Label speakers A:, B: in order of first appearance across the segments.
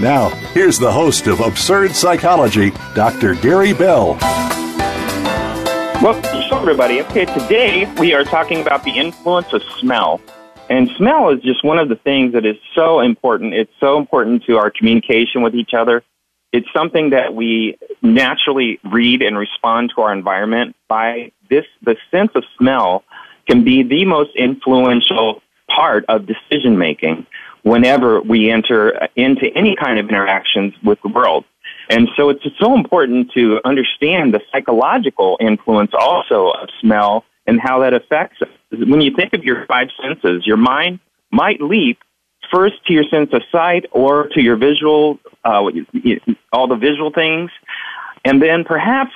A: Now, here's the host of Absurd Psychology, Dr. Gary Bell.
B: Well, so everybody. Okay, today we are talking about the influence of smell. And smell is just one of the things that is so important. It's so important to our communication with each other. It's something that we naturally read and respond to our environment by this, the sense of smell can be the most influential part of decision making whenever we enter into any kind of interactions with the world. And so it's so important to understand the psychological influence also of smell and how that affects us. When you think of your five senses, your mind might leap first to your sense of sight or to your visual, uh, all the visual things. And then perhaps,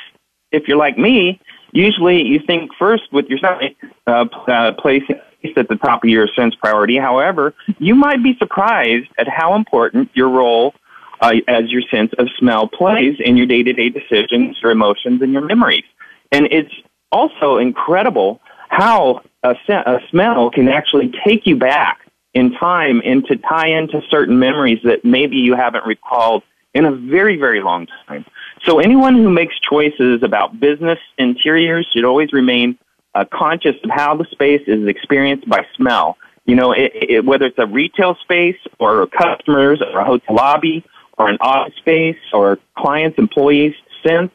B: if you're like me, usually you think first with your sight, uh, uh, placing at the top of your sense priority. However, you might be surprised at how important your role uh, as your sense of smell plays in your day-to-day decisions, your emotions, and your memories. And it's also incredible how a, a smell can actually take you back in time and to tie into certain memories that maybe you haven't recalled in a very, very long time. So anyone who makes choices about business interiors should always remain uh, conscious of how the space is experienced by smell. You know, it, it, whether it's a retail space or customers or a hotel lobby or an office space or clients, employees, sense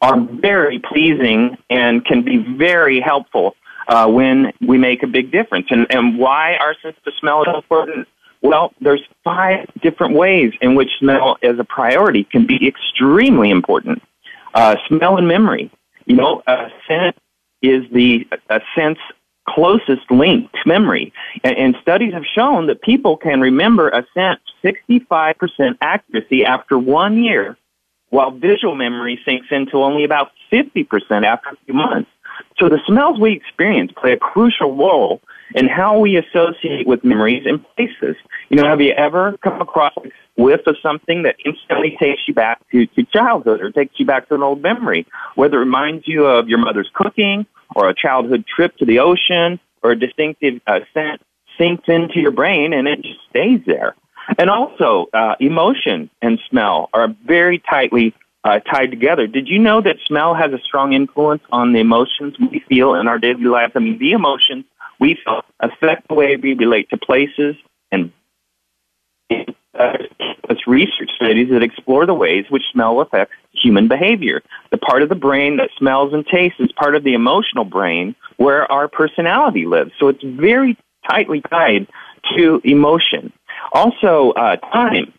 B: are very pleasing and can be very helpful uh, when we make a big difference. And, and why our sense of smell is important? Well, there's five different ways in which smell as a priority can be extremely important. Uh, smell and memory. You know, scent is the a sense closest link to memory. And, and, studies have shown that people can remember a scent 65% accuracy after one year, while visual memory sinks into only about 50% after a few months. So the smells we experience play a crucial role in how we associate with memories and places. You know, have you ever come across a whiff of something that instantly takes you back to, to childhood or takes you back to an old memory? Whether it reminds you of your mother's cooking or a childhood trip to the ocean or a distinctive uh, scent sinks into your brain and it just stays there. And also, uh, emotion and smell are very tightly uh, tied together. Did you know that smell has a strong influence on the emotions we feel in our daily lives? I mean, the emotions we feel affect the way we relate to places and it's research studies that explore the ways which smell affects human behavior. The part of the brain that smells and tastes is part of the emotional brain where our personality lives. So it's very tightly tied to emotion. Also, uh, time.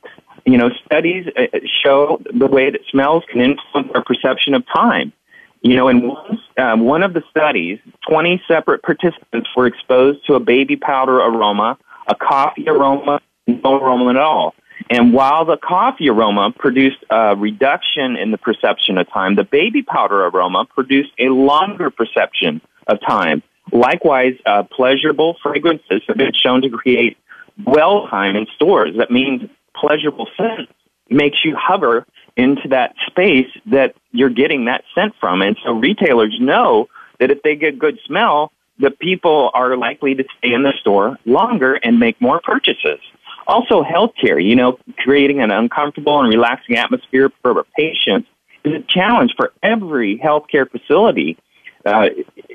B: You know, studies uh, show the way that smells can influence our perception of time. You know, in one, uh, one of the studies, 20 separate participants were exposed to a baby powder aroma, a coffee aroma, no aroma at all. And while the coffee aroma produced a reduction in the perception of time, the baby powder aroma produced a longer perception of time. Likewise, uh, pleasurable fragrances have been shown to create dwell time in stores. That means pleasurable scent makes you hover into that space that you're getting that scent from. And so retailers know that if they get good smell, the people are likely to stay in the store longer and make more purchases. Also, healthcare, you know, creating an uncomfortable and relaxing atmosphere for patients is a challenge for every healthcare facility, uh,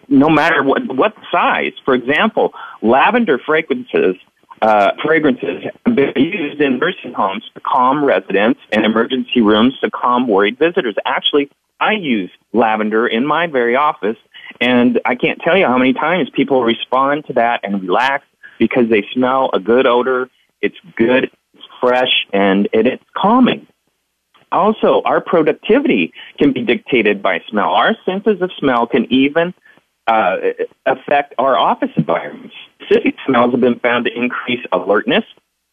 B: no matter what, what size. For example, lavender fragrances uh, fragrances have been used in nursing homes to calm residents and emergency rooms to calm worried visitors. Actually, I use lavender in my very office, and I can't tell you how many times people respond to that and relax because they smell a good odor it's good, it's fresh, and it, it's calming. Also, our productivity can be dictated by smell. Our senses of smell can even uh, affect our office environments. Specific smells have been found to increase alertness,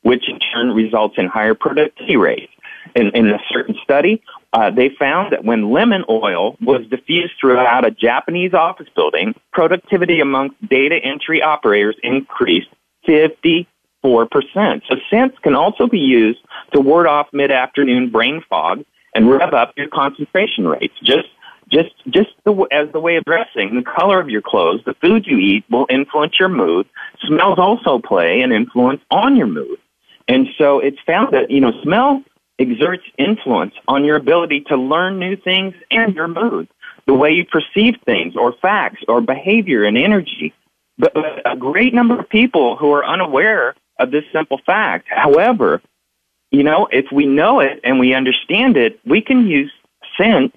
B: which in turn results in higher productivity rates.
C: In, in a certain study, uh, they found that when lemon oil was diffused throughout a Japanese office building, productivity amongst data entry operators increased 54%. So scents can also be used to ward off mid-afternoon brain fog and rev up your concentration rates. Just just just the, as the way of dressing, the color of your clothes, the food you eat will influence your mood. Smells also play an influence on your mood. And so it's found that, you know, smell exerts influence on your ability to learn new things and your mood, the way you perceive things or facts or behavior and energy. But a great number of people who are unaware of this simple fact. However, you know, if we know it and we understand it, we can use sense,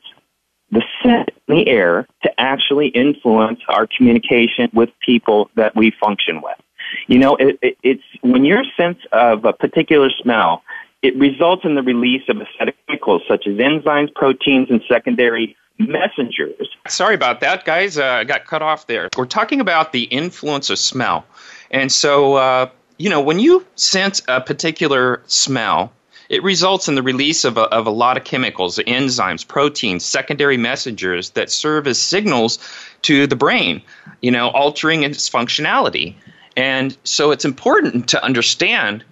C: the scent in the air, to actually influence our communication with people that we function with. You know, it, it, it's when your sense of a particular smell, it results in the release of a set chemicals such as enzymes, proteins, and secondary messengers.
B: Sorry about that, guys. Uh, I got cut off there. We're talking about the influence of smell. And so, uh, you know, when you sense a particular smell, it results in the release of a, of a lot of chemicals, enzymes, proteins, secondary messengers that serve as signals to the brain, you know, altering its functionality. And so it's important to understand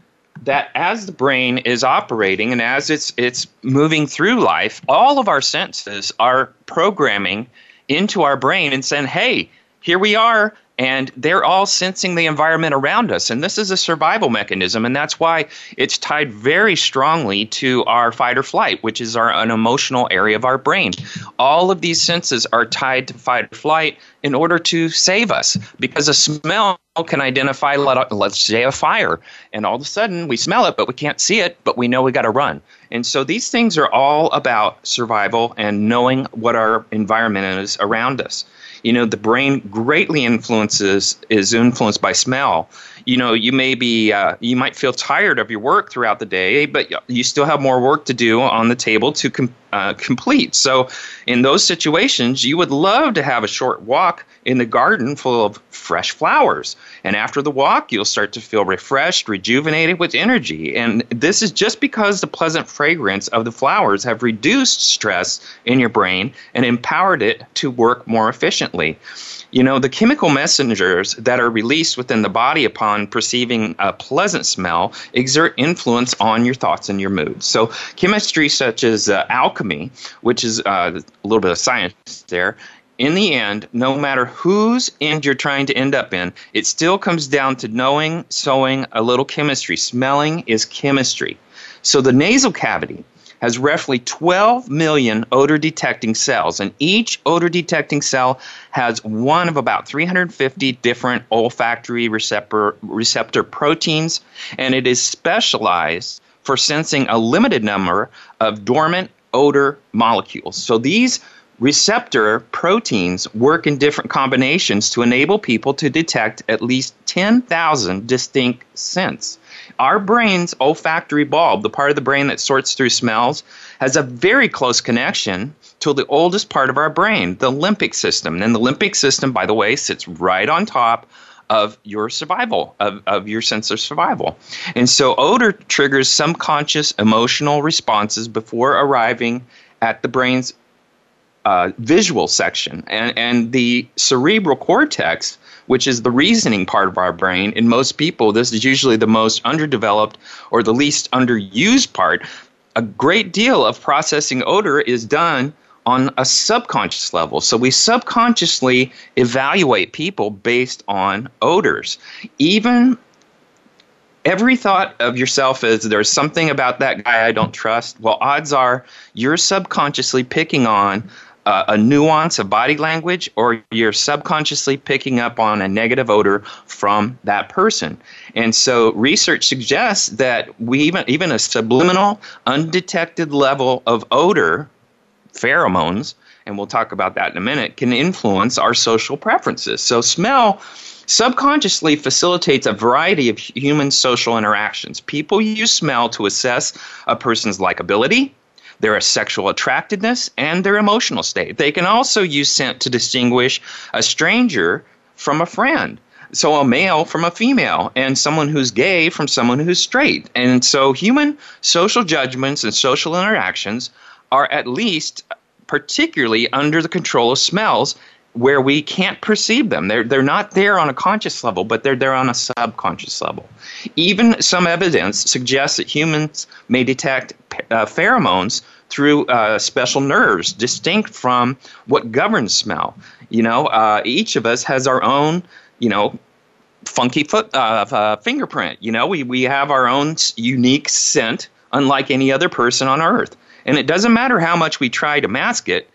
B: that as the brain is operating and as it's it's moving through life, all of our senses are programming into our brain and saying, "Hey, here we are and they're all sensing the environment around us. And this is a survival mechanism, and that's why it's tied very strongly to our fight or flight, which is our an emotional area of our brain. All of these senses are tied to fight or flight in order to save us, because a smell can identify, let's say, a fire, and all of a sudden we smell it, but we can't see it, but we know we got to run. And so these things are all about survival and knowing what our environment is around us you know the brain greatly influences is influenced by smell. You know you may be uh, you might feel tired of your work throughout the day but you still have more work to do on the table to com- uh, complete. So in those situations you would love to have a short walk in the garden full of fresh flowers. And after the walk you'll start to feel refreshed rejuvenated with energy. And this is just because the pleasant fragrance of the flowers have reduced stress in your brain and empowered it to work more efficiently. You know, the chemical messengers that are released within the body upon perceiving a pleasant smell exert influence on your thoughts and your mood. So, chemistry such as uh, alchemy, which is uh, a little bit of science there, in the end, no matter whose end you're trying to end up in, it still comes down to knowing, sewing a little chemistry. Smelling is chemistry. So, the nasal cavity has roughly 12 million odor detecting cells, and each odor detecting cell has one of about 350 different olfactory receptor, receptor proteins, and it is specialized for sensing a limited number of dormant odor molecules. So these receptor proteins work in different combinations to enable people to detect at least 10,000 distinct scents. Our brain's olfactory bulb, the part of the brain that sorts through smells, has a very close connection to the oldest part of our brain, the limbic system. And the limbic system, by the way, sits right on top of your survival, of, of your sense of survival. And so odor triggers subconscious emotional responses before arriving at the brain's uh, visual section. And, and the cerebral cortex which is the reasoning part of our brain. In most people, this is usually the most underdeveloped or the least underused part. A great deal of processing odor is done on a subconscious level. So we subconsciously evaluate people based on odors. Even every thought of yourself is there's something about that guy I don't trust. Well, odds are you're subconsciously picking on uh, a nuance of body language or you're subconsciously picking up on a negative odor from that person. And so research suggests that we even even a subliminal undetected level of odor pheromones and we'll talk about that in a minute can influence our social preferences. So smell subconsciously facilitates a variety of human social interactions. People use smell to assess a person's likability, their sexual attractiveness, and their emotional state. They can also use scent to distinguish a stranger from a friend. So a male from a female, and someone who's gay from someone who's straight. And so human social judgments and social interactions are at least particularly under the control of smells where we can't perceive them. They're, they're not there on a conscious level, but they're there on a subconscious level. Even some evidence suggests that humans may detect uh, pheromones through uh, special nerves distinct from what governs smell. You know, uh, each of us has our own, you know, funky foot uh, uh, fingerprint. You know, we, we have our own unique scent, unlike any other person on earth. And it doesn't matter how much we try to mask it.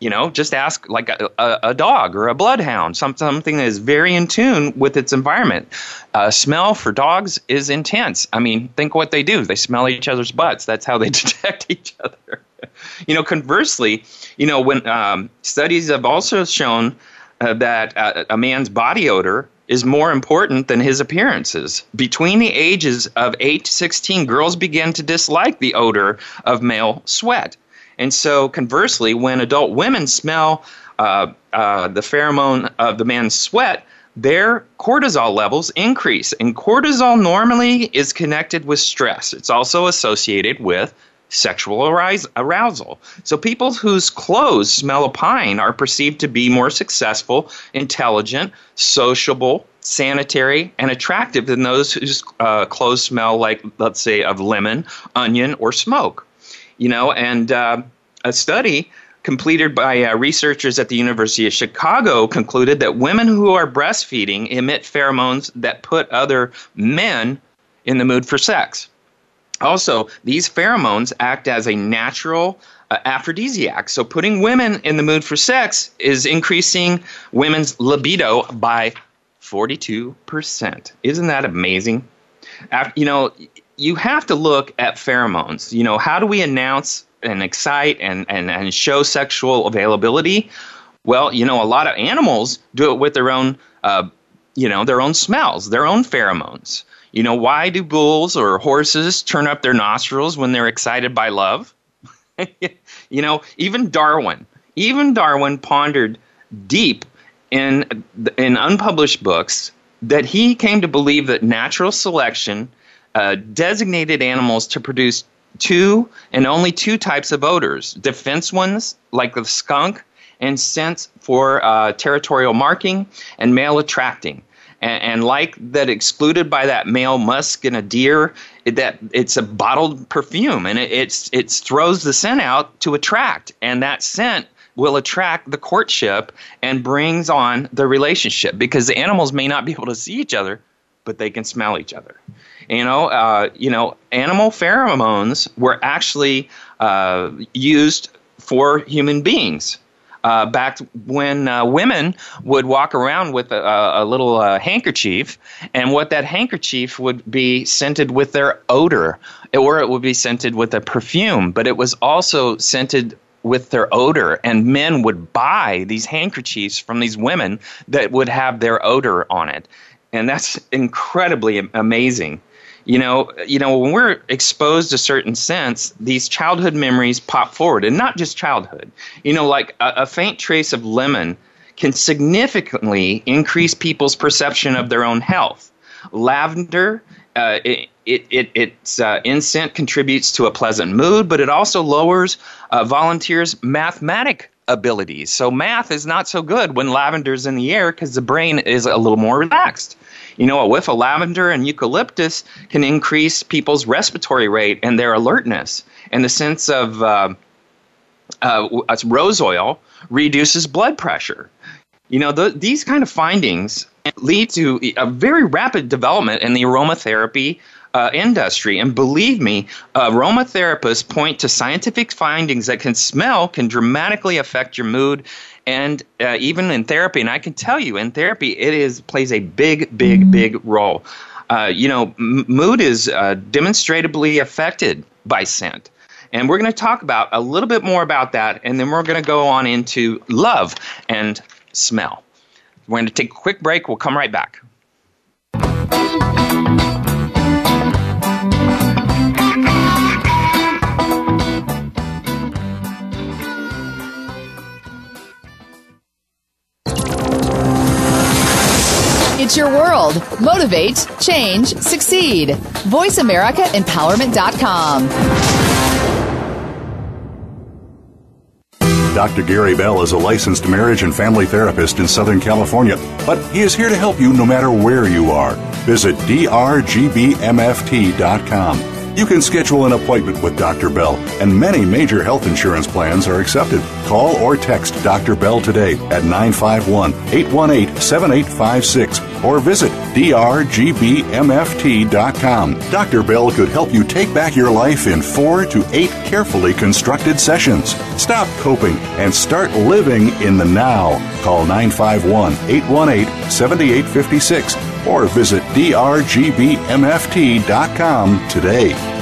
B: You know, just ask like a, a, a dog or a bloodhound, some, something that is very in tune with its environment. Uh, smell for dogs is intense. I mean, think what they do. They smell each other's butts. That's how they detect each other. you know, conversely, you know, when um, studies have also shown uh, that uh, a man's body odor is more important than his appearances. Between the ages of 8 to 16, girls begin to dislike the odor of male sweat. And so, conversely, when adult women smell uh, uh, the pheromone of the man's sweat, their cortisol levels increase. And cortisol normally is connected with stress, it's also associated with sexual arousal. So, people whose clothes smell of pine are perceived to be more successful, intelligent, sociable, sanitary, and attractive than those whose uh, clothes smell like, let's say, of lemon, onion, or smoke you know, and uh, a study completed by uh, researchers at the University of Chicago concluded that women who are breastfeeding emit pheromones that put other men in the mood for sex. Also, these pheromones act as a natural uh, aphrodisiac. So, putting women in the mood for sex is increasing women's libido by 42%. Isn't that amazing? After, you know, you have to look at pheromones. You know, how do we announce and excite and, and, and show sexual availability? Well, you know, a lot of animals do it with their own, uh, you know, their own smells, their own pheromones. You know, why do bulls or horses turn up their nostrils when they're excited by love? you know, even Darwin, even Darwin pondered deep in in unpublished books that he came to believe that natural selection uh, designated animals to produce two and only two types of odors defense ones, like the skunk, and scents for uh, territorial marking and male attracting. And, and, like that, excluded by that male musk in a deer, it, that it's a bottled perfume, and it, it's it throws the scent out to attract, and that scent will attract the courtship and brings on the relationship because the animals may not be able to see each other, but they can smell each other. You know, uh, you know, animal pheromones were actually uh, used for human beings. Uh, back when uh, women would walk around with a, a little uh, handkerchief, and what that handkerchief would be scented with their odor, or it would be scented with a perfume, but it was also scented with their odor and men would buy these handkerchiefs from these women that would have their odor on it. And that's incredibly amazing you know you know when we're exposed to certain scents these childhood memories pop forward and not just childhood you know like a, a faint trace of lemon can significantly increase people's perception of their own health lavender uh, it, it, it, its uh, insect contributes to a pleasant mood, but it also lowers uh, volunteers' mathematic abilities. So math is not so good when lavender's in the air because the brain is a little more relaxed. You know, a whiff of lavender and eucalyptus can increase people's respiratory rate and their alertness. And the sense of uh, uh, rose oil reduces blood pressure. You know, the, these kind of findings lead to a very rapid development in the aromatherapy uh, industry. And believe me, aromatherapists point to scientific findings that can smell can dramatically affect your mood and uh, even in therapy. And I can tell you, in therapy, it is plays a big, big, big role. Uh, you know, m- mood is uh, demonstrably affected by scent. And we're going to talk about a little bit more about that, and then we're going to go on into love and smell. We're going to take a quick break. We'll come right back.
D: It's your world. Motivate, change, succeed. VoiceAmericaEmpowerment.com.
A: Dr. Gary Bell is a licensed marriage and family therapist in Southern California, but he is here to help you no matter where you are. Visit drgbmft.com. You can schedule an appointment with Dr. Bell, and many major health insurance plans are accepted. Call or text Dr. Bell today at 951 818 7856 or visit drgbmft.com. Dr. Bell could help you take back your life in four to eight carefully constructed sessions. Stop coping and start living in the now. Call 951 818 7856 or visit drgbmft.com today.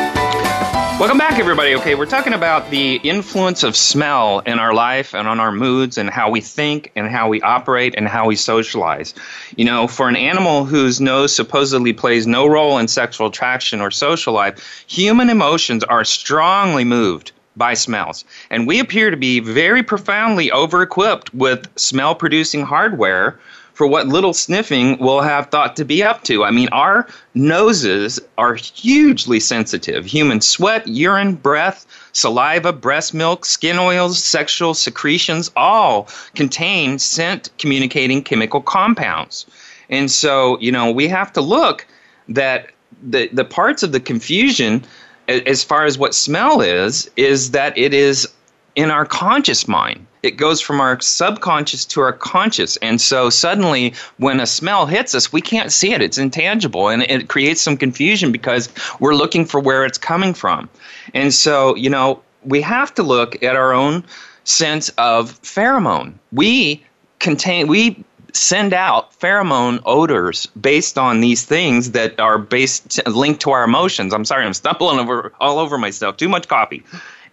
B: Welcome back, everybody. Okay, we're talking about the influence of smell in our life and on our moods and how we think and how we operate and how we socialize. You know, for an animal whose nose supposedly plays no role in sexual attraction or social life, human emotions are strongly moved by smells. And we appear to be very profoundly over equipped with smell producing hardware for what little sniffing we'll have thought to be up to. I mean, our noses are hugely sensitive. Human sweat, urine, breath, saliva, breast milk, skin oils, sexual secretions all contain scent communicating chemical compounds. And so, you know, we have to look that the, the parts of the confusion as far as what smell is, is that it is in our conscious mind. It goes from our subconscious to our conscious. And so suddenly, when a smell hits us, we can't see it. It's intangible. And it creates some confusion because we're looking for where it's coming from. And so, you know, we have to look at our own sense of pheromone. We contain, we send out pheromone odors based on these things that are based linked to our emotions. I'm sorry, I'm stumbling over all over myself. Too much coffee.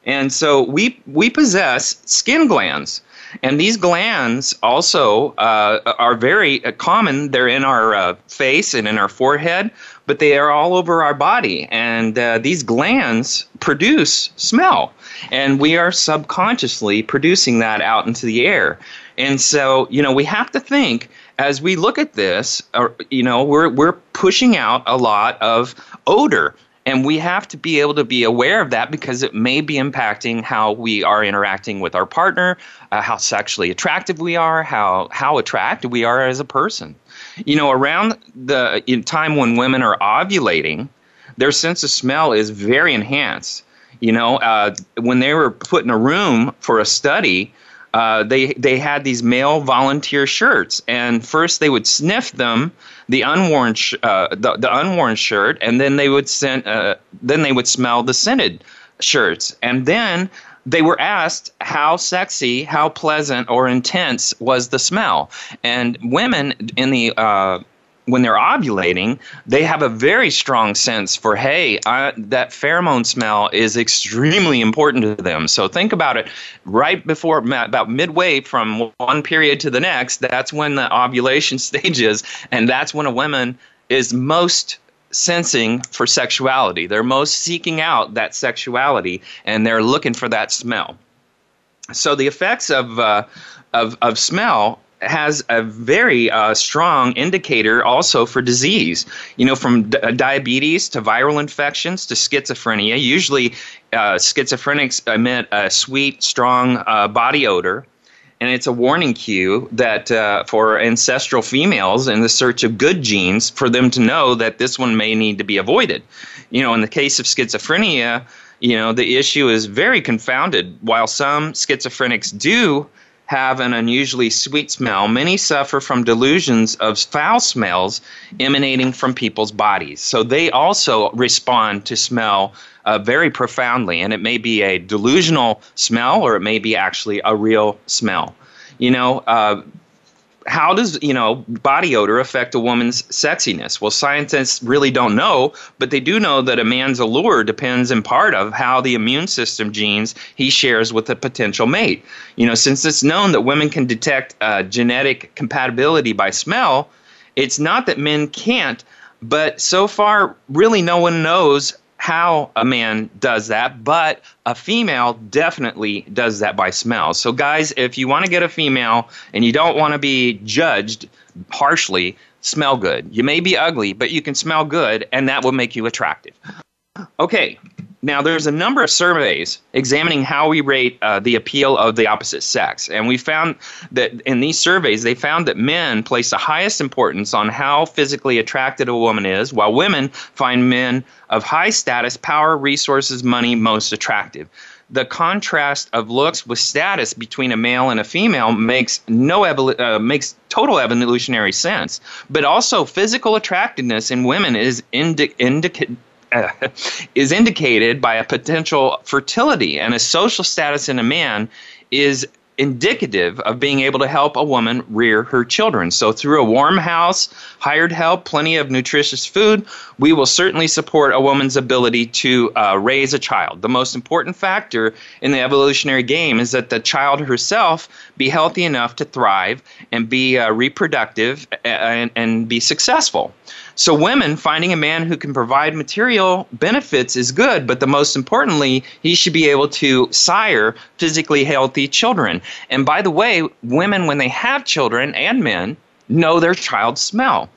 B: And so we we possess skin glands, and these glands also uh, are very common. They're in our uh, face and in our forehead, but they are all over our body. And uh, these glands produce smell, and we are subconsciously producing that out into the air. And so, you know, we have to think as we look at this, or, you know, we're, we're pushing out a lot of odor. And we have to be able to be aware of that because it may be impacting how we are interacting with our partner, uh, how sexually attractive we are, how, how attractive we are as a person. You know, around the time when women are ovulating, their sense of smell is very enhanced. You know, uh, when they were put in a room for a study, uh, they they had these male volunteer shirts, and first they would sniff them, the unworn sh- uh, the, the unworn shirt, and then they would send uh, then they would smell the scented shirts, and then they were asked how sexy, how pleasant, or intense was the smell, and women in the uh, when they're ovulating, they have a very strong sense for, hey, I, that pheromone smell is extremely important to them. So think about it right before, about midway from one period to the next, that's when the ovulation stage is, and that's when a woman is most sensing for sexuality. They're most seeking out that sexuality, and they're looking for that smell. So the effects of, uh, of, of smell has a very uh, strong indicator also for disease. You know, from d- uh, diabetes to viral infections to schizophrenia. Usually, uh, schizophrenics emit a sweet, strong uh, body odor. And it's a warning cue that uh, for ancestral females in the search of good genes, for them to know that this one may need to be avoided. You know, in the case of schizophrenia, you know, the issue is very confounded. While some schizophrenics do have an unusually sweet smell, many suffer from delusions of foul smells emanating from people's bodies. So they also respond to smell uh, very profoundly, and it may be a delusional smell or it may be actually a real smell. You know, uh, how does you know body odor affect a woman's sexiness? Well scientists really don't know but they do know that a man's allure depends in part of how the immune system genes he shares with a potential mate. You know since it's known that women can detect uh, genetic compatibility by smell it's not that men can't but so far really no one knows how a man does that, but a female definitely does that by smell. So, guys, if you want to get a female and you don't want to be judged harshly, smell good. You may be ugly, but you can smell good, and that will make you attractive. Okay, now there's a number of surveys examining how we rate uh, the appeal of the opposite sex, and we found that in these surveys they found that men place the highest importance on how physically attracted a woman is, while women find men of high status, power, resources, money most attractive. The contrast of looks with status between a male and a female makes no evolu- uh, makes total evolutionary sense, but also physical attractiveness in women is indi- indicated is indicated by a potential fertility and a social status in a man is indicative of being able to help a woman rear her children. So, through a warm house, hired help, plenty of nutritious food, we will certainly support a woman's ability to uh, raise a child. The most important factor in the evolutionary game is that the child herself be healthy enough to thrive and be uh, reproductive and, and be successful. So, women finding a man who can provide material benefits is good, but the most importantly, he should be able to sire physically healthy children. And by the way, women, when they have children and men, know their child's smell.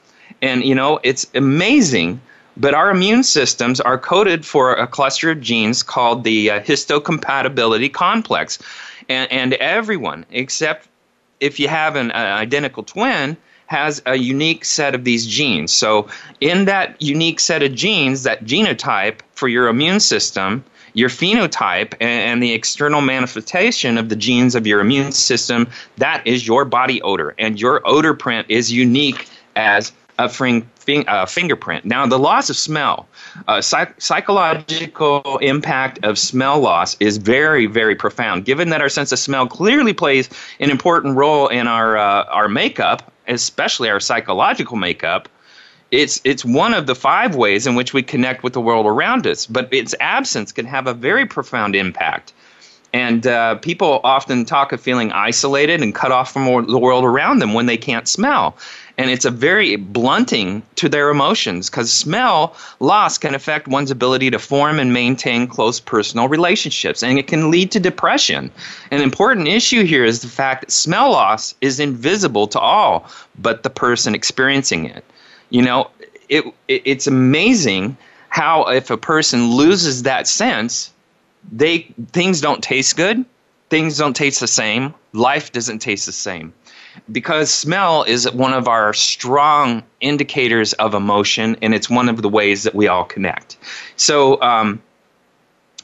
B: And, you know, it's amazing. But our immune systems are coded for a cluster of genes called the uh, histocompatibility complex. And, and everyone, except if you have an uh, identical twin, has a unique set of these genes. So, in that unique set of genes, that genotype for your immune system, your phenotype, and, the external manifestation of the genes of your immune system, that is your body odor. And your odor print is unique as a fing, fing, uh, fingerprint. Now, the loss of smell, uh, psych- psychological impact of smell loss is very, very profound. Given that our sense of smell clearly plays an important role in our uh, our makeup, especially our psychological makeup, it's it's one of the five ways in which we connect with the world around us. But its absence can have a very profound impact. And uh, people often talk of feeling isolated and cut off from the world around them when they can't smell. And it's a very blunting to their emotions because smell loss can affect one's ability to form and maintain close personal relationships. And it can lead to depression. An important issue here is the fact that smell loss is invisible to all but the person experiencing it. You know, it, it it's amazing how if a person loses that sense, they things don't taste good, things don't taste the same, life doesn't taste the same. Because smell is one of our strong indicators of emotion, and it's one of the ways that we all connect. So, um,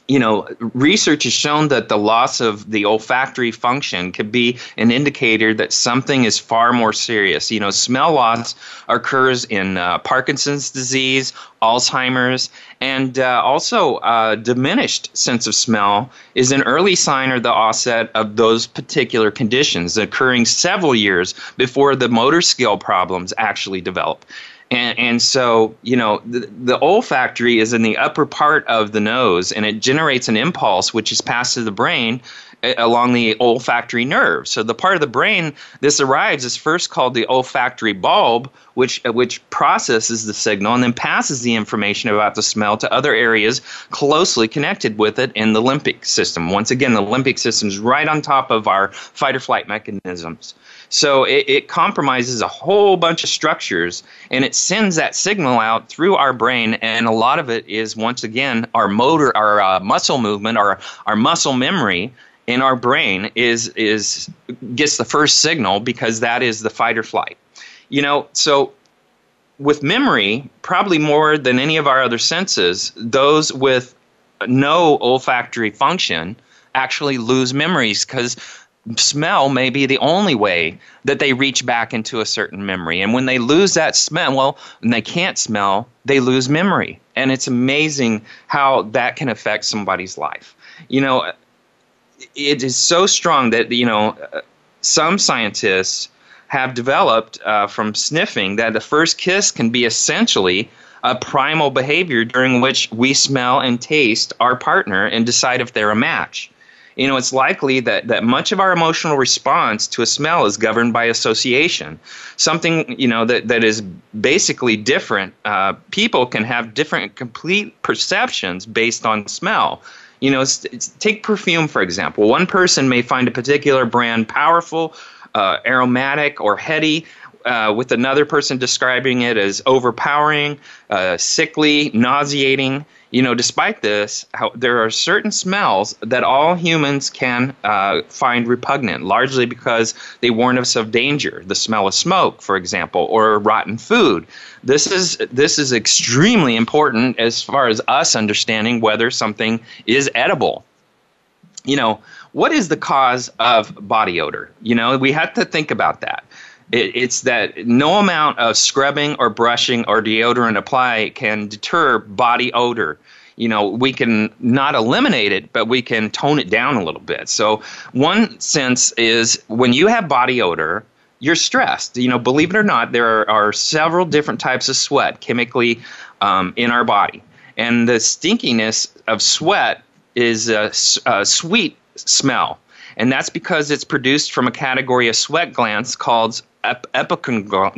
B: you know, research has shown that the loss of the olfactory function could be an indicator that something is far more serious. You know, smell loss occurs in uh, Parkinson's disease, Alzheimer's, and uh, also uh, diminished sense of smell is an early sign or the onset of those particular conditions, occurring several years before the motor skill problems actually develop. And, and so, you know, the, the olfactory is in the upper part of the nose and it generates an impulse which is passed to the brain along the olfactory nerve. So the part of the brain this arrives is first called the olfactory bulb, which uh, which processes the signal and then passes the information about the smell to other areas closely connected with it in the limbic system. Once again, the limbic system is right on top of our fight or flight mechanisms. So it, it, compromises a whole bunch of structures and it sends that signal out through our brain. And a lot of it is, once again, our motor, our uh, muscle movement, our, our muscle memory in our brain is, is gets the first signal because that is the fight or flight. You know, so with memory, probably more than any of our other senses, those with no olfactory function actually lose memories because smell may be the only way that they reach back into a certain memory. And when they lose that smell, well, and they can't smell, they lose memory. And it's amazing how that can affect somebody's life. You know, it is so strong that, you know, some scientists have developed uh, from sniffing that the first kiss can be essentially a primal behavior during which we smell and taste our partner and decide if they're a match you know, it's likely that, that much of our emotional response to a smell is governed by association. Something, you know, that, that is basically different. Uh, people can have different complete perceptions based on smell. You know, take perfume, for example. One person may find a particular brand powerful, uh, aromatic, or heady, uh, with another person describing it as overpowering, uh, sickly, nauseating. You know, despite this, how, there are certain smells that all humans can uh, find repugnant, largely because they warn us of danger. The smell of smoke, for example, or rotten food. This is this is extremely important as far as us understanding whether something is edible. You know, what is the cause of body odor? You know, we have to think about that. It, it's that no amount of scrubbing or brushing or deodorant apply can deter body odor. You know, we can not eliminate it, but we can tone it down a little bit. So, one sense is when you have body odor, you're stressed. You know, believe it or not, there are, are several different types of sweat chemically um, in our body. And the stinkiness of sweat is a, a sweet smell. And that's because it's produced from a category of sweat glands called ep-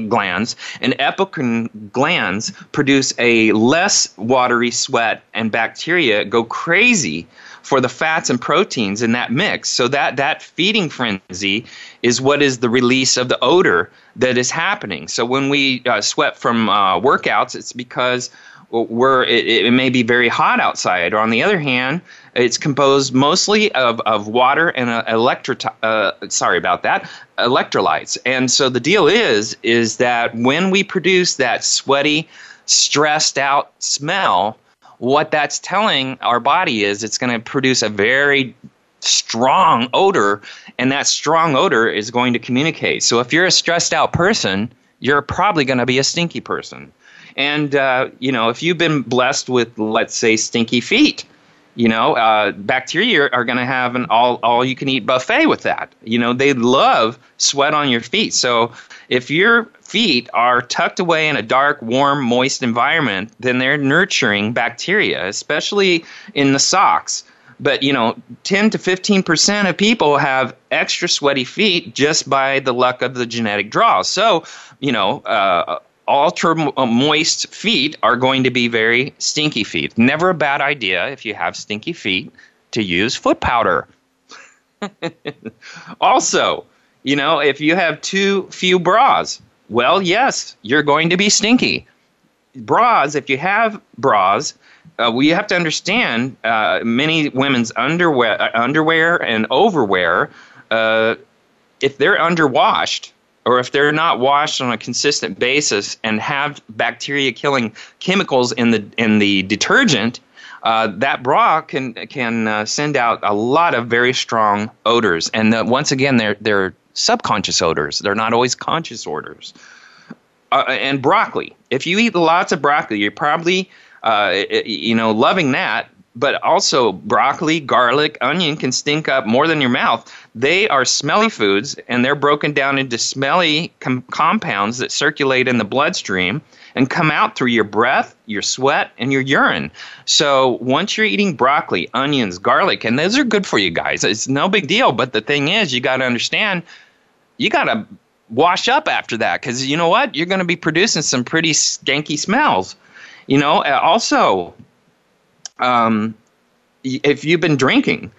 B: glands, and apocrine glands produce a less watery sweat, and bacteria go crazy for the fats and proteins in that mix. So that that feeding frenzy is what is the release of the odor that is happening. So when we uh, sweat from uh, workouts, it's because we're it, it, may be very hot outside. Or on the other hand, it's composed mostly of, of water and uh, electro. Uh, sorry about that, electrolytes. And so the deal is is that when we produce that sweaty, stressed out smell, what that's telling our body is it's going to produce a very strong odor, and that strong odor is going to communicate. So if you're a stressed out person, you're probably going to be a stinky person. And, uh, you know, if you've been blessed with, let's say, stinky feet, you know, uh, bacteria are going to have an all, all you can eat buffet with that. You know, they love sweat on your feet. So if your feet are tucked away in a dark, warm, moist environment, then they're nurturing bacteria, especially in the socks. But, you know, 10 to 15% of people have extra sweaty feet just by the luck of the genetic draw. So, you know, uh, ultra uh, moist feet are going to be very stinky feet. Never a bad idea if you have stinky feet to use foot powder. also, you know, if you have too few bras, well, yes, you're going to be stinky. Bras, if you have bras, uh, we have to understand uh, many women's underwear, uh, underwear and overwear, uh, if they're underwashed, or if they're not washed on a consistent basis and have bacteria killing chemicals in the in the detergent, uh, that bra can can uh, send out a lot of very strong odors. And uh, once again, they're they're subconscious odors. They're not always conscious odors. Uh, and broccoli. If you eat lots of broccoli, you're probably uh, you know loving that but also broccoli, garlic, onion can stink up more than your mouth. They are smelly foods, and they're broken down into smelly com- compounds that circulate in the bloodstream and come out through your breath, your sweat, and your urine. So once you're eating broccoli, onions, garlic, and those are good for you guys, it's no big deal. But the thing is, you got to understand, you got to wash up after that because you know what? You're going to be producing some pretty skanky smells. You know, also, um, if you've been drinking,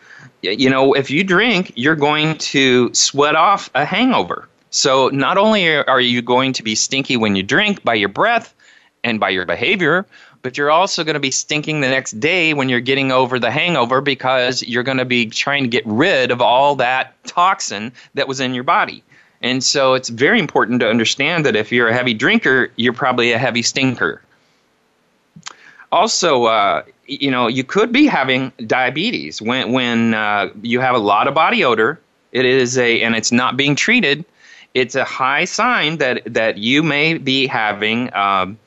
B: you know, if you drink, you're going to sweat off a hangover. So not only are you going to be stinky when you drink by your breath and by your behavior, but you're also going to be stinking the next day when you're getting over the hangover because you're going to be trying to get rid of all that toxin that was in your body. And so it's very important to understand that if you're a heavy drinker, you're probably a heavy stinker. Also, uh, you know, you could be having diabetes when when uh, you have a lot of body odor. It is a and it's not being treated. It's a high sign that that you may be having um,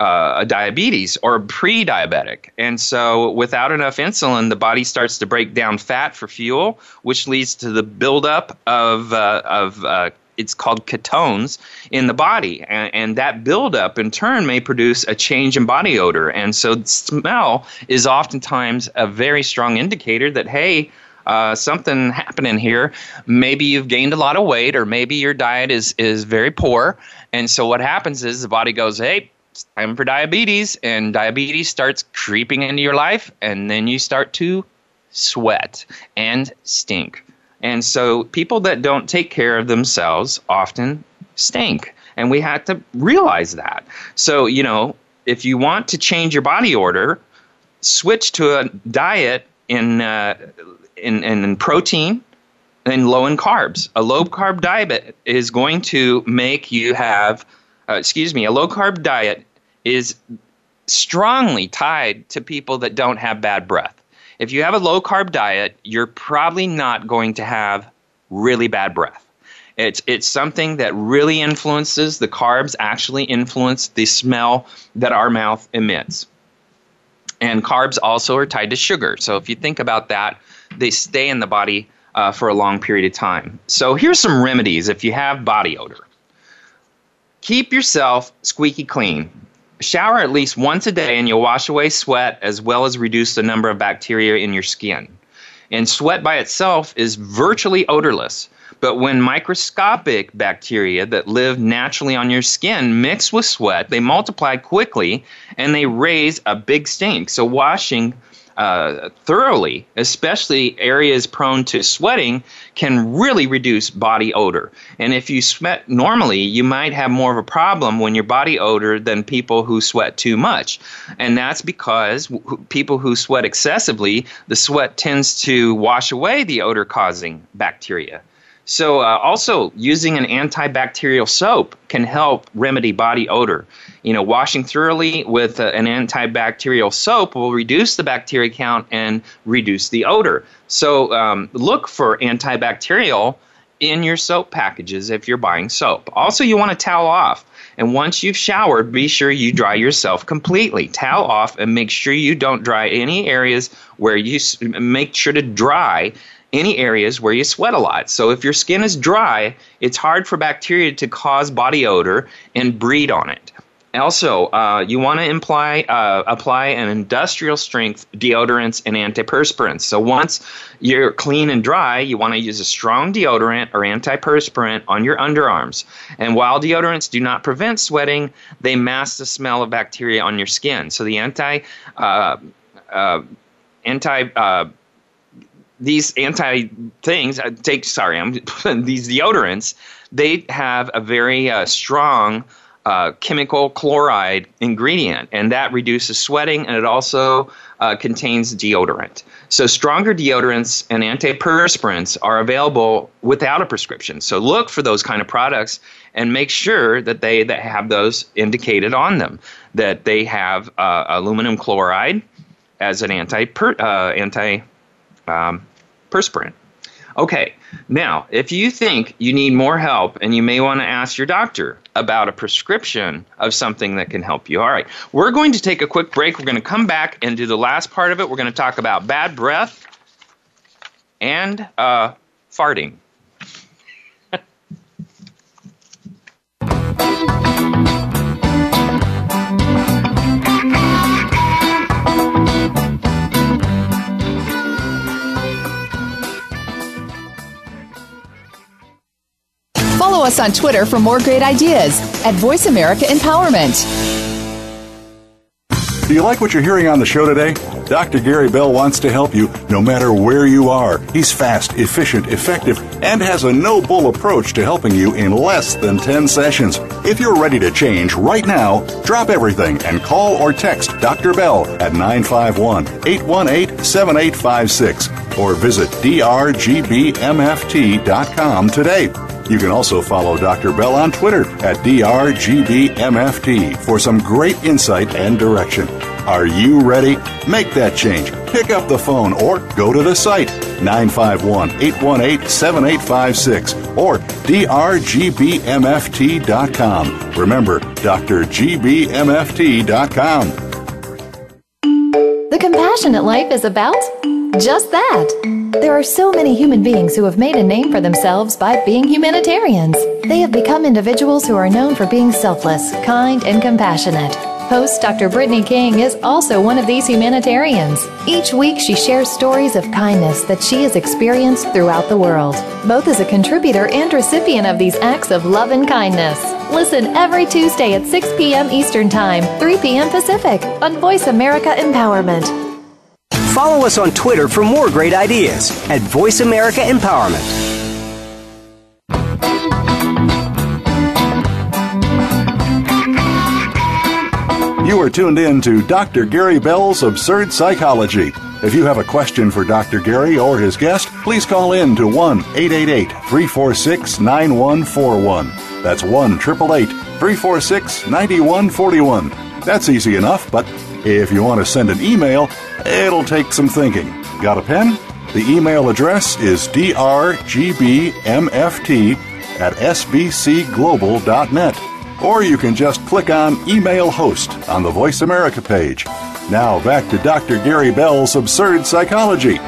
B: uh, a diabetes or pre-diabetic. And so, without enough insulin, the body starts to break down fat for fuel, which leads to the buildup of uh, of uh, it's called ketones in the body, and, and that buildup in turn may produce a change in body odor. And so, smell is oftentimes a very strong indicator that hey. Uh, something happening here. Maybe you've gained a lot of weight, or maybe your diet is is very poor. And so what happens is the body goes, "Hey, it's time for diabetes," and diabetes starts creeping into your life, and then you start to sweat and stink. And so people that don't take care of themselves often stink. And we had to realize that. So, you know, if you want to change your body order, switch to a diet in, uh, in, in, in protein and low in carbs. A low carb diet is going to make you have, uh, excuse me, a low carb diet is strongly tied to people that don't have bad breath. If you have a low carb diet, you're probably not going to have really bad breath. It's, it's something that really influences the carbs, actually influence the smell that our mouth emits. And carbs also are tied to sugar. So if you think about that, they stay in the body uh, for a long period of time. So here's some remedies if you have body odor. Keep yourself squeaky clean. Shower at least once a day and you'll wash away sweat as well as reduce the number of bacteria in your skin. And sweat by itself is virtually odorless. But when microscopic bacteria that live naturally on your skin mix with sweat, they multiply quickly and they raise a big stink. So, washing uh, thoroughly, especially areas prone to sweating, can really reduce body odor. And if you sweat normally, you might have more of a problem when your body odor than people who sweat too much. And that's because w- people who sweat excessively, the sweat tends to wash away the odor causing bacteria. So, uh, also using an antibacterial soap can help remedy body odor. You know, washing thoroughly with uh, an antibacterial soap will reduce the bacteria count and reduce the odor. So, um, look for antibacterial in your soap packages if you're buying soap. Also, you want to towel off. And once you've showered, be sure you dry yourself completely. Towel off and make sure you don't dry any areas where you make sure to dry any areas where you sweat a lot. So if your skin is dry, it's hard for bacteria to cause body odor and breed on it. Also, uh, you want to imply, uh, apply an industrial strength deodorants and antiperspirants. So once you're clean and dry, you want to use a strong deodorant or antiperspirant on your underarms. And while deodorants do not prevent sweating, they mask the smell of bacteria on your skin. So the anti uh, uh, anti uh, these anti things uh, take sorry i'm these deodorants they have a very uh, strong uh, chemical chloride ingredient and that reduces sweating and it also uh, contains deodorant. So stronger deodorants and antiperspirants are available without a prescription. So look for those kind of products and make sure that they that have those indicated on them that they have uh, aluminum chloride as an anti uh, anti um, perspirant. Okay, now, if you think you need more help and you may want to ask your doctor about a prescription of something that can help you. All right, we're going to take a quick break. We're going to come back and do the last part of it. We're going to talk about bad breath and uh, farting.
D: Us on Twitter for more great ideas at Voice America Empowerment.
A: Do you like what you're hearing on the show today? Dr. Gary Bell wants to help you no matter where you are. He's fast, efficient, effective, and has a no bull approach to helping you in less than 10 sessions. If you're ready to change right now, drop everything and call or text Dr. Bell at 951 818 7856 or visit drgbmft.com today. You can also follow Dr. Bell on Twitter at drgbmft for some great insight and direction. Are you ready? Make that change. Pick up the phone or go to the site 951 818 7856 or drgbmft.com. Remember, drgbmft.com.
E: The Compassionate Life is about just that. There are so many human beings who have made a name for themselves by being humanitarians. They have become individuals who are known for being selfless, kind, and compassionate. Host Dr. Brittany King is also one of these humanitarians. Each week, she shares stories of kindness that she has experienced throughout the world, both as a contributor and recipient of these acts of love and kindness. Listen every Tuesday at 6 p.m. Eastern Time, 3 p.m. Pacific on Voice America Empowerment.
F: Follow us on Twitter for more great ideas at Voice America Empowerment.
A: You are tuned in to Dr. Gary Bell's Absurd Psychology. If you have a question for Dr. Gary or his guest, please call in to 1 888 346 9141. That's 1 888 346 9141. That's easy enough, but if you want to send an email, it'll take some thinking. Got a pen? The email address is drgbmft at sbcglobal.net. Or you can just click on Email Host on the Voice America page. Now back to Dr. Gary Bell's Absurd Psychology.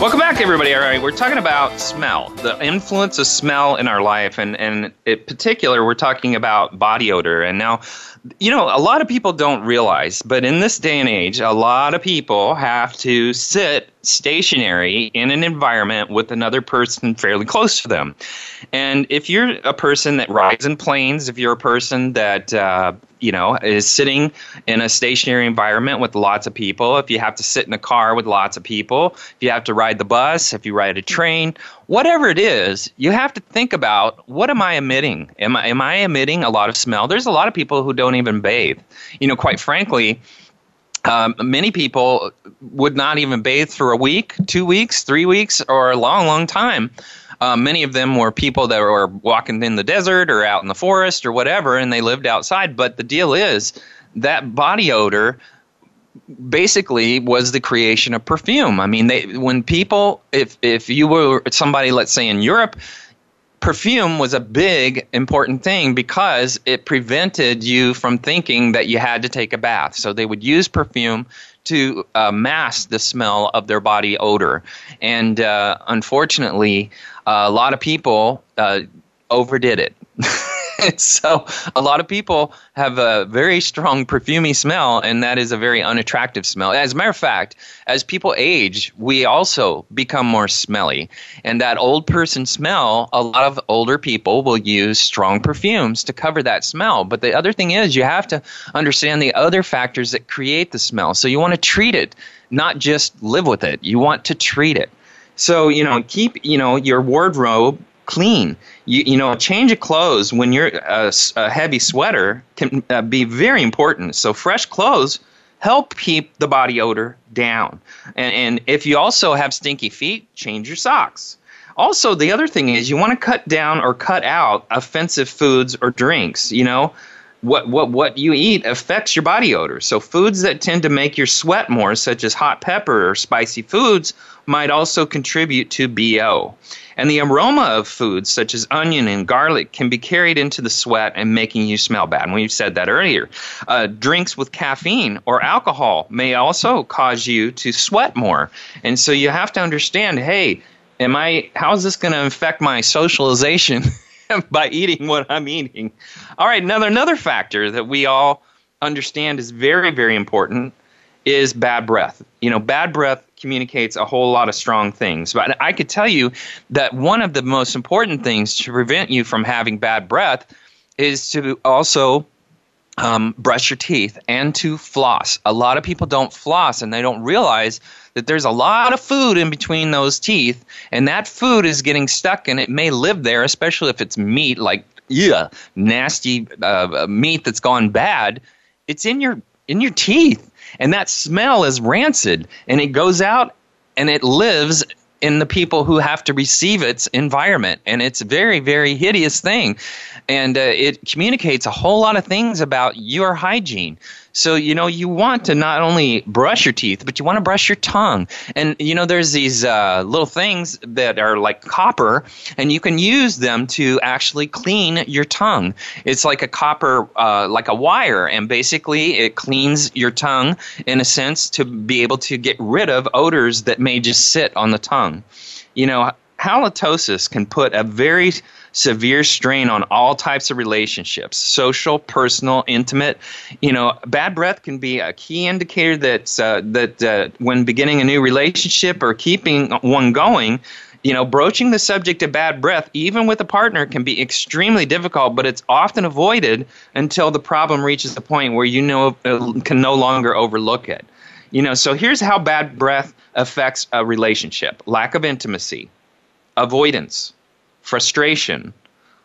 B: Welcome back, everybody. All right, we're talking about smell, the influence of smell in our life, and and in particular, we're talking about body odor. And now, you know, a lot of people don't realize, but in this day and age, a lot of people have to sit stationary in an environment with another person fairly close to them. And if you're a person that rides in planes, if you're a person that uh, you know is sitting in a stationary environment with lots of people, if you have to sit in a car with lots of people, if you have to ride the bus, if you ride a train, whatever it is, you have to think about what am I emitting? Am I am I emitting a lot of smell? There's a lot of people who don't even bathe. You know, quite frankly, um, many people would not even bathe for a week, two weeks, three weeks, or a long, long time. Uh, many of them were people that were walking in the desert or out in the forest or whatever, and they lived outside. But the deal is that body odor basically was the creation of perfume. I mean, they when people, if if you were somebody, let's say in Europe, perfume was a big important thing because it prevented you from thinking that you had to take a bath. So they would use perfume to uh, mask the smell of their body odor. And uh, unfortunately, uh, a lot of people uh, overdid it. so a lot of people have a very strong perfumey smell and that is a very unattractive smell. As a matter of fact as people age we also become more smelly. And that old person smell a lot of older people will use strong perfumes to cover that smell. But the other thing is you have to understand the other factors that create the smell. So you want to treat it not just live with it. You want to treat it. So you know keep you know your wardrobe clean. You, you know, a change of clothes when you're a, a heavy sweater can uh, be very important. So fresh clothes help keep the body odor down. And, and if you also have stinky feet, change your socks. Also, the other thing is you want to cut down or cut out offensive foods or drinks. You know, what, what, what you eat affects your body odor. So, foods that tend to make you sweat more, such as hot pepper or spicy foods, might also contribute to BO. And the aroma of foods, such as onion and garlic, can be carried into the sweat and making you smell bad. And we've said that earlier. Uh, drinks with caffeine or alcohol may also cause you to sweat more. And so you have to understand hey, am I, how is this going to affect my socialization? by eating what I'm eating. All right, another another factor that we all understand is very very important is bad breath. You know, bad breath communicates a whole lot of strong things. But I could tell you that one of the most important things to prevent you from having bad breath is to also um, brush your teeth and to floss. A lot of people don't floss and they don't realize that there's a lot of food in between those teeth, and that food is getting stuck and it may live there, especially if it's meat, like yeah, nasty uh, meat that's gone bad. It's in your in your teeth, and that smell is rancid, and it goes out and it lives in the people who have to receive its environment. And it's a very very hideous thing. And uh, it communicates a whole lot of things about your hygiene so, you know, you want to not only brush your teeth, but you want to brush your tongue. And, you know, there's these uh, little things that are like copper, and you can use them to actually clean your tongue. It's like a copper, uh, like a wire, and basically it cleans your tongue in a sense to be able to get rid of odors that may just sit on the tongue. You know, halitosis can put a very severe strain on all types of relationships social personal intimate you know bad breath can be a key indicator that uh, that uh, when beginning a new relationship or keeping one going you know, broaching the subject of bad breath, even with a partner, can be extremely difficult, but it's often avoided until the problem reaches the point where you know uh, can no longer overlook it. You know, so here's how bad breath affects a relationship: lack of intimacy, avoidance, frustration,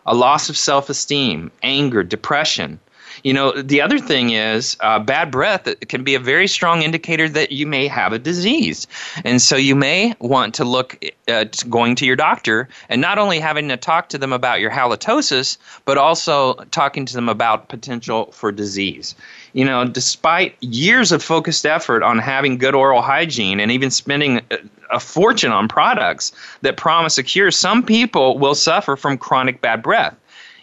B: a loss of self esteem, anger, depression. You know, the other thing is uh, bad breath can be a very strong indicator that you may have a disease. And so you may want to look at going to your doctor and not only having to talk to them about your halitosis, but also talking to them about potential for disease. You know, despite years of focused effort on having good oral hygiene and even spending a fortune on products that promise a cure, some people will suffer from chronic bad breath.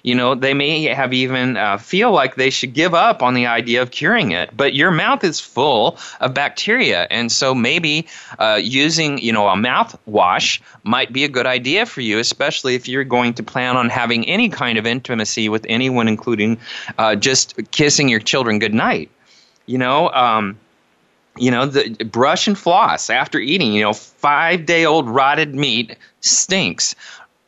B: You know, they may have even uh, feel like they should give up on the idea of curing it, but your mouth is full of bacteria, and so maybe uh, using you know a mouthwash might be a good idea for you, especially if you're going to plan on having any kind of intimacy with anyone, including uh, just kissing your children goodnight. You know. Um, you know, the brush and floss after eating. You know, five day old rotted meat stinks.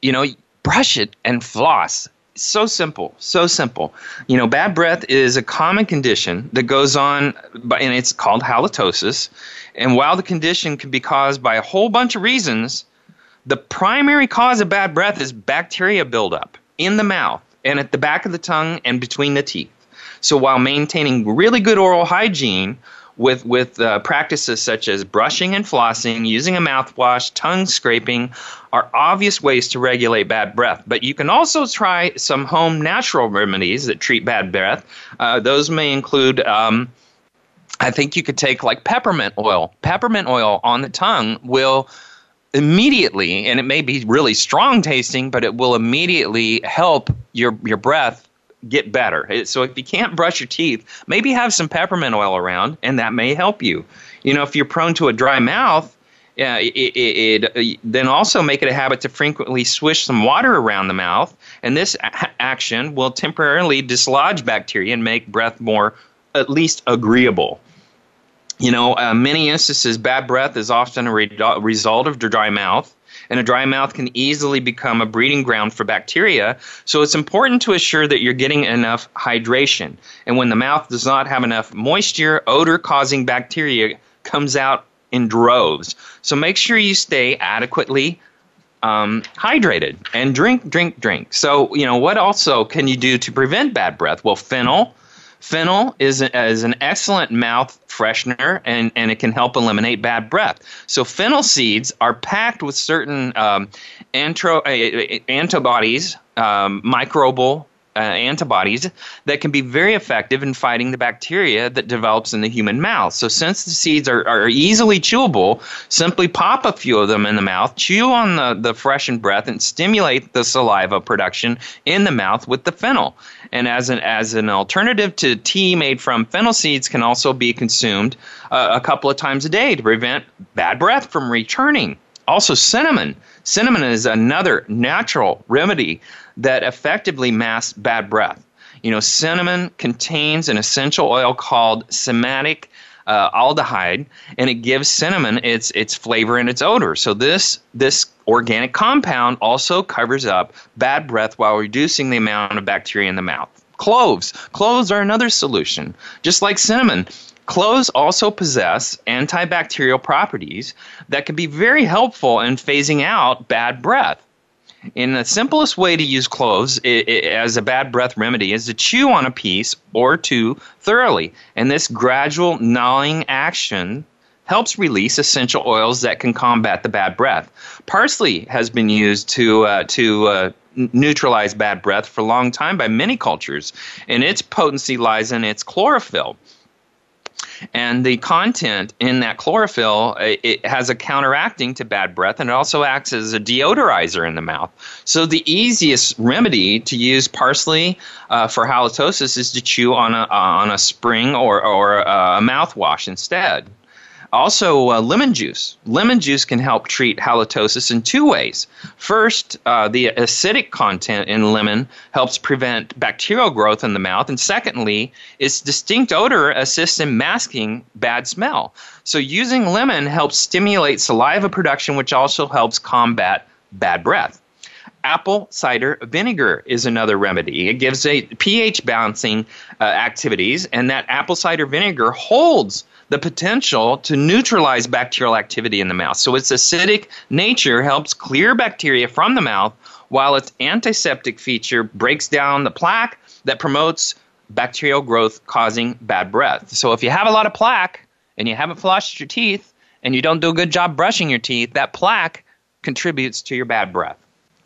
B: You know, brush it and floss so simple, so simple. You know, bad breath is a common condition that goes on, and it's called halitosis. And while the condition can be caused by a whole bunch of reasons, the primary cause of bad breath is bacteria buildup in the mouth and at the back of the tongue and between the teeth. So while maintaining really good oral hygiene, with with uh, practices such as brushing and flossing, using a mouthwash, tongue scraping are obvious ways to regulate bad breath. But you can also try some home natural remedies that treat bad breath. Uh, those may include. Um, I think you could take like peppermint oil. Peppermint oil on the tongue will immediately, and it may be really strong tasting, but it will immediately help your your breath get better. So if you can't brush your teeth, maybe have some peppermint oil around, and that may help you. You know, if you're prone to a dry mouth, uh, it, it, it, then also make it a habit to frequently swish some water around the mouth, and this a- action will temporarily dislodge bacteria and make breath more, at least agreeable. You know, uh, many instances, bad breath is often a re- result of dry mouth and a dry mouth can easily become a breeding ground for bacteria. So it's important to assure that you're getting enough hydration. And when the mouth does not have enough moisture, odor causing bacteria comes out in droves. So make sure you stay adequately um, hydrated and drink, drink, drink. So, you know, what also can you do to prevent bad breath? Well, fennel Fennel is, a, is an excellent mouth freshener and, and it can help eliminate bad breath. So, fennel seeds are packed with certain um, antro, uh, antibodies, um, microbial uh, antibodies that can be very effective in fighting the bacteria that develops in the human mouth. So, since the seeds are, are easily chewable, simply pop a few of them in the mouth, chew on the, the freshened breath, and stimulate the saliva production in the mouth with the fennel. And as an, as an alternative to tea made from fennel seeds, can also be consumed uh, a couple of times a day to prevent bad breath from returning. Also, cinnamon. Cinnamon is another natural remedy that effectively masks bad breath. You know, cinnamon contains an essential oil called cinnamic uh, aldehyde, and it gives cinnamon its its flavor and its odor. So this this organic compound also covers up bad breath while reducing the amount of bacteria in the mouth. Cloves. Cloves are another solution. Just like cinnamon, Cloves also possess antibacterial properties that can be very helpful in phasing out bad breath. In the simplest way to use cloves as a bad breath remedy is to chew on a piece or two thoroughly, and this gradual gnawing action helps release essential oils that can combat the bad breath. Parsley has been used to uh, to uh, neutralize bad breath for a long time by many cultures, and its potency lies in its chlorophyll and the content in that chlorophyll it, has a counteracting to bad breath and it also acts as a deodorizer in the mouth. So the easiest remedy to use parsley uh, for halitosis is to chew on a, uh, on a spring or, or a mouthwash instead also, uh, lemon juice. Lemon juice can help treat halitosis in two ways. First, uh, the acidic content in lemon helps prevent bacterial growth in the mouth. And secondly, its distinct odor assists in masking bad smell. So, using lemon helps stimulate saliva production, which also helps combat bad breath. Apple cider vinegar is another remedy. It gives a pH balancing uh, activities, and that apple cider vinegar holds the potential to neutralize bacterial activity in the mouth. So its acidic nature helps clear bacteria from the mouth, while its antiseptic feature breaks down the plaque that promotes bacterial growth causing bad breath. So if you have a lot of plaque and you haven't flushed your teeth and you don't do a good job brushing your teeth, that plaque contributes to your bad breath.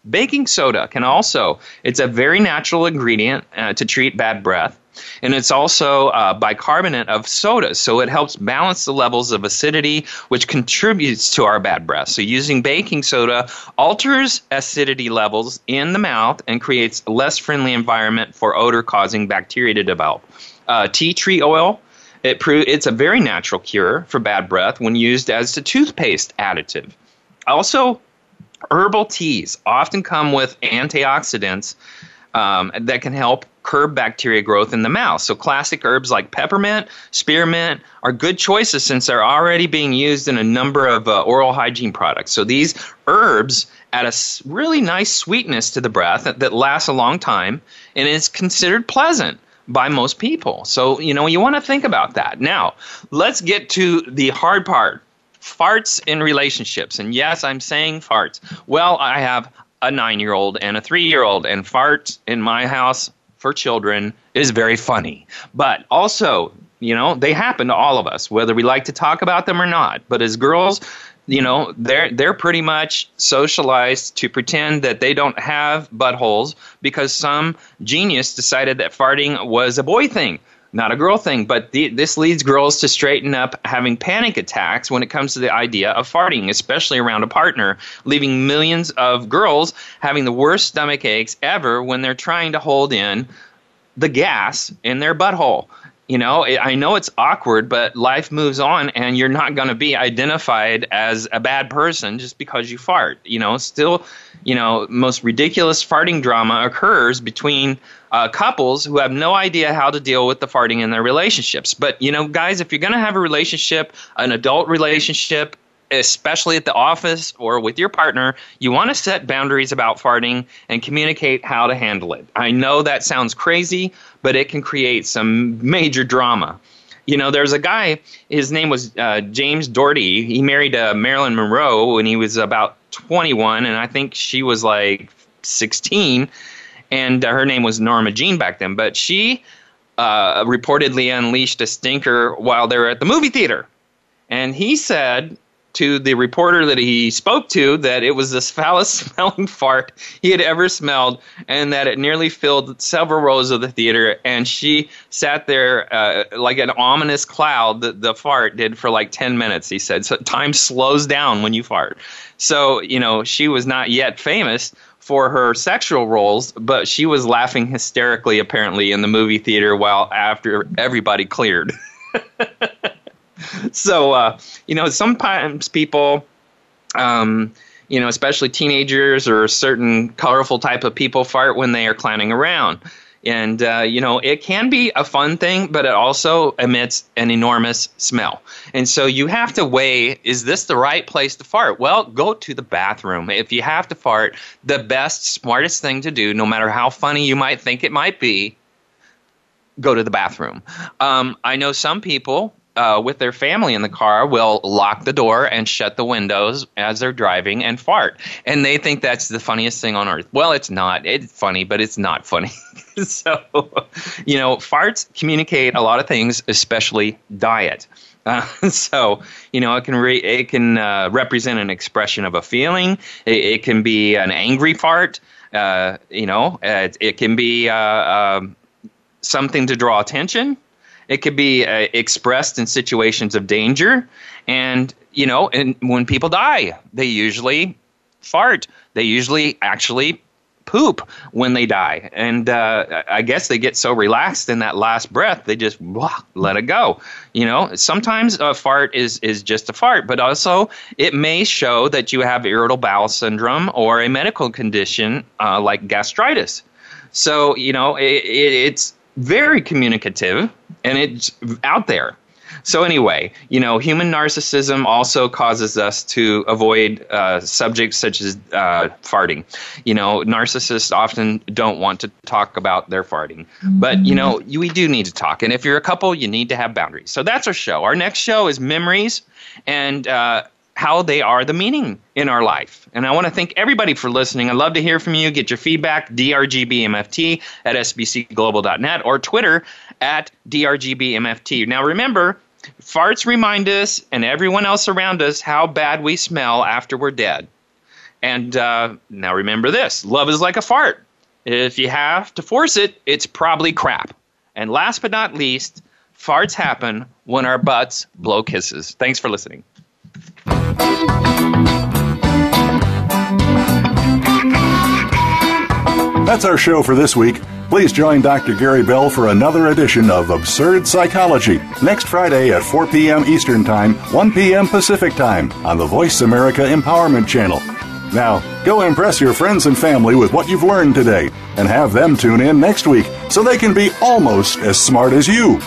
B: Baking soda can also, it's a very natural ingredient uh, to treat bad breath. And it's also uh, bicarbonate of soda, so it helps balance the levels of acidity, which contributes to our bad breath. So, using baking soda alters acidity levels in the mouth and creates a less friendly environment for odor causing bacteria to develop. Uh, tea tree oil. It pro- it's a very natural cure for bad breath when used as a toothpaste additive. Also, herbal teas often come with antioxidants um, that can help curb bacteria growth in the mouth. So, classic herbs like peppermint, spearmint are good choices since they're already being used in a number of uh, oral hygiene products. So, these herbs add a really nice sweetness to the breath that, that lasts a long time and is considered pleasant by most people. So, you know, you want to think about that. Now, let's get to the hard part farts in relationships. And yes, I'm saying farts. Well, I have a nine year old and a three year old, and farts in my house for children is very funny. But also, you know, they happen to all of us, whether we like to talk about them or not. But as girls, you know, they're they're pretty much socialized to pretend that they don't have buttholes because some genius decided that farting was a boy thing not a girl thing, but the, this leads girls to straighten up having panic attacks when it comes to the idea of farting, especially around a partner, leaving millions of girls having the worst stomach aches ever when they're trying to hold in the gas in their butthole. You know, I know it's awkward, but life moves on, and you're not going to be identified as a bad person just because you fart. You know, still, you know, most ridiculous farting drama occurs between uh, couples who have no idea how to deal with the farting in their relationships. But, you know, guys, if you're going to have a relationship, an adult relationship, especially at the office or with your partner, you want to set boundaries about farting and communicate how to handle it. I know that sounds crazy, but it can create some major drama. You know, there's a guy, his name was uh, James Dougherty. He married uh, Marilyn Monroe when he was about 21, and I think she was like 16, and uh, her name was Norma Jean back then. But she uh, reportedly unleashed a stinker while they were at the movie theater. And he said to the reporter that he spoke to that it was the foulest smelling fart he had ever smelled and that it nearly filled several rows of the theater. And she sat there uh, like an ominous cloud, the, the fart did for like 10 minutes, he said. So time slows down when you fart. So, you know, she was not yet famous for her sexual roles, but she was laughing hysterically apparently in the movie theater while after everybody cleared. so uh, you know sometimes people um, you know especially teenagers or certain colorful type of people fart when they are clowning around and uh, you know it can be a fun thing but it also emits an enormous smell. And so you have to weigh is this the right place to fart? Well go to the bathroom. If you have to fart the best smartest thing to do no matter how funny you might think it might be go to the bathroom. Um, i know some people uh, with their family in the car will lock the door and shut the windows as they're driving and fart. And they think that's the funniest thing on earth. Well, it's not. It's funny, but it's not funny. so, you know, farts communicate a lot of things, especially diet. Uh, so you know it can re- it can uh, represent an expression of a feeling. It, it can be an angry fart. Uh, you know, it, it can be uh, um, something to draw attention. It could be uh, expressed in situations of danger, and you know, and when people die, they usually fart. They usually actually poop when they die, and uh, I guess they get so relaxed in that last breath, they just blah, let it go. You know, sometimes a fart is is just a fart, but also it may show that you have irritable bowel syndrome or a medical condition uh, like gastritis. So you know, it, it, it's very communicative and it's out there. So anyway, you know, human narcissism also causes us to avoid uh, subjects such as uh, farting. You know, narcissists often don't want to talk about their farting, but you know, you, we do need to talk. And if you're a couple, you need to have boundaries. So that's our show. Our next show is memories, and uh, how they are the meaning in our life. And I want to thank everybody for listening. I'd love to hear from you. Get your feedback, drgbmft at sbcglobal.net or Twitter at drgbmft. Now remember, farts remind us and everyone else around us how bad we smell after we're dead. And uh, now remember this love is like a fart. If you have to force it, it's probably crap. And last but not least, farts happen when our butts blow kisses. Thanks for listening.
A: That's our show for this week. Please join Dr. Gary Bell for another edition of Absurd Psychology next Friday at 4 p.m. Eastern Time, 1 p.m. Pacific Time on the Voice America Empowerment Channel. Now, go impress your friends and family with what you've learned today and have them tune in next week so they can be almost as smart as you.